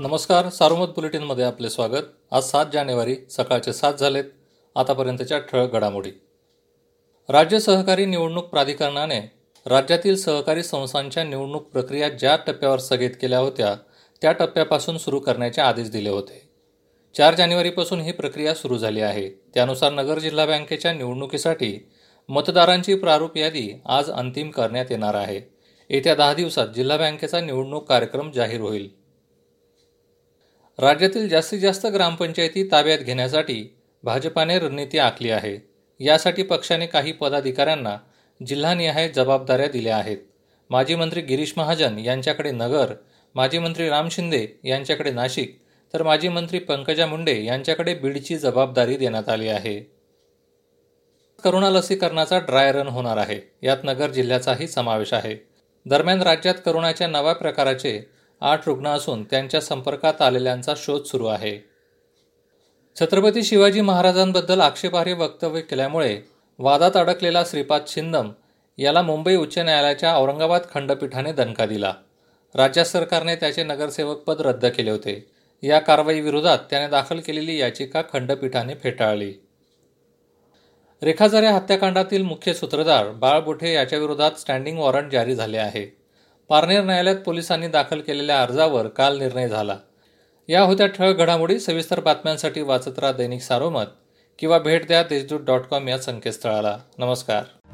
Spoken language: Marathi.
नमस्कार सार्वमत बुलेटिनमध्ये आपले स्वागत. आज सात जानेवारी सकाळचे सात झालेत. आतापर्यंतच्या ठळक घडामोडी. राज्य सहकारी निवडणूक प्राधिकरणाने राज्यातील सहकारी संस्थांच्या निवडणूक प्रक्रिया ज्या टप्प्यावर स्थगित केल्या होत्या त्या टप्प्यापासून सुरू करण्याचे आदेश दिले होते. चार जानेवारीपासून ही प्रक्रिया सुरू झाली आहे. त्यानुसार नगर जिल्हा बँकेच्या निवडणुकीसाठी मतदारांची प्रारूप यादी आज अंतिम करण्यात येणार आहे. येत्या दहा दिवसात जिल्हा बँकेचा निवडणूक कार्यक्रम जाहीर होईल. राज्यातील जास्तीत जास्त ग्रामपंचायती ताब्यात घेण्यासाठी भाजपाने रणनीती आखली आहे. यासाठी पक्षाने काही पदाधिकाऱ्यांना जिल्हानिहाय जबाबदाऱ्या दिल्या आहेत. माजी मंत्री गिरीश महाजन यांच्याकडे नगर माजी मंत्री राम शिंदे यांच्याकडे नाशिक तर माजी मंत्री पंकजा मुंडे यांच्याकडे बीडची जबाबदारी देण्यात आली आहे. करोना लसीकरणाचा ड्राय रन होणार आहे. यात नगर जिल्ह्याचाही समावेश आहे. दरम्यान राज्यात करोनाच्या नव्या प्रकाराचे आठ रुग्ण असून त्यांच्या संपर्कात आलेल्यांचा शोध सुरू आहे. छत्रपती शिवाजी महाराजांबद्दल आक्षेपार्ह वक्तव्य केल्यामुळे वादात अडकलेला श्रीपाद छिंदम याला मुंबई उच्च न्यायालयाच्या औरंगाबाद खंडपीठाने दणका दिला. राज्य सरकारने त्याचे नगरसेवक पद रद्द केले होते. या कारवाईविरोधात त्याने दाखल केलेली याचिका खंडपीठाने फेटाळली. रेखाझारे हत्याकांडातील मुख्य सूत्रधार बाळ बुठे याच्याविरोधात स्टँडिंग वॉरंट जारी झाले आहे. पारनेर न्यायालयात पोलिसांनी दाखल केलेल्या अर्जावर काल निर्णय झाला. या होत्या ठळक घडामोडी सविस्तर बातम्यांसाठी वाचत राहा दैनिक सारोमत किंवा भेट द्या देशदूत डॉट कॉम या संकेतस्थळाला. नमस्कार.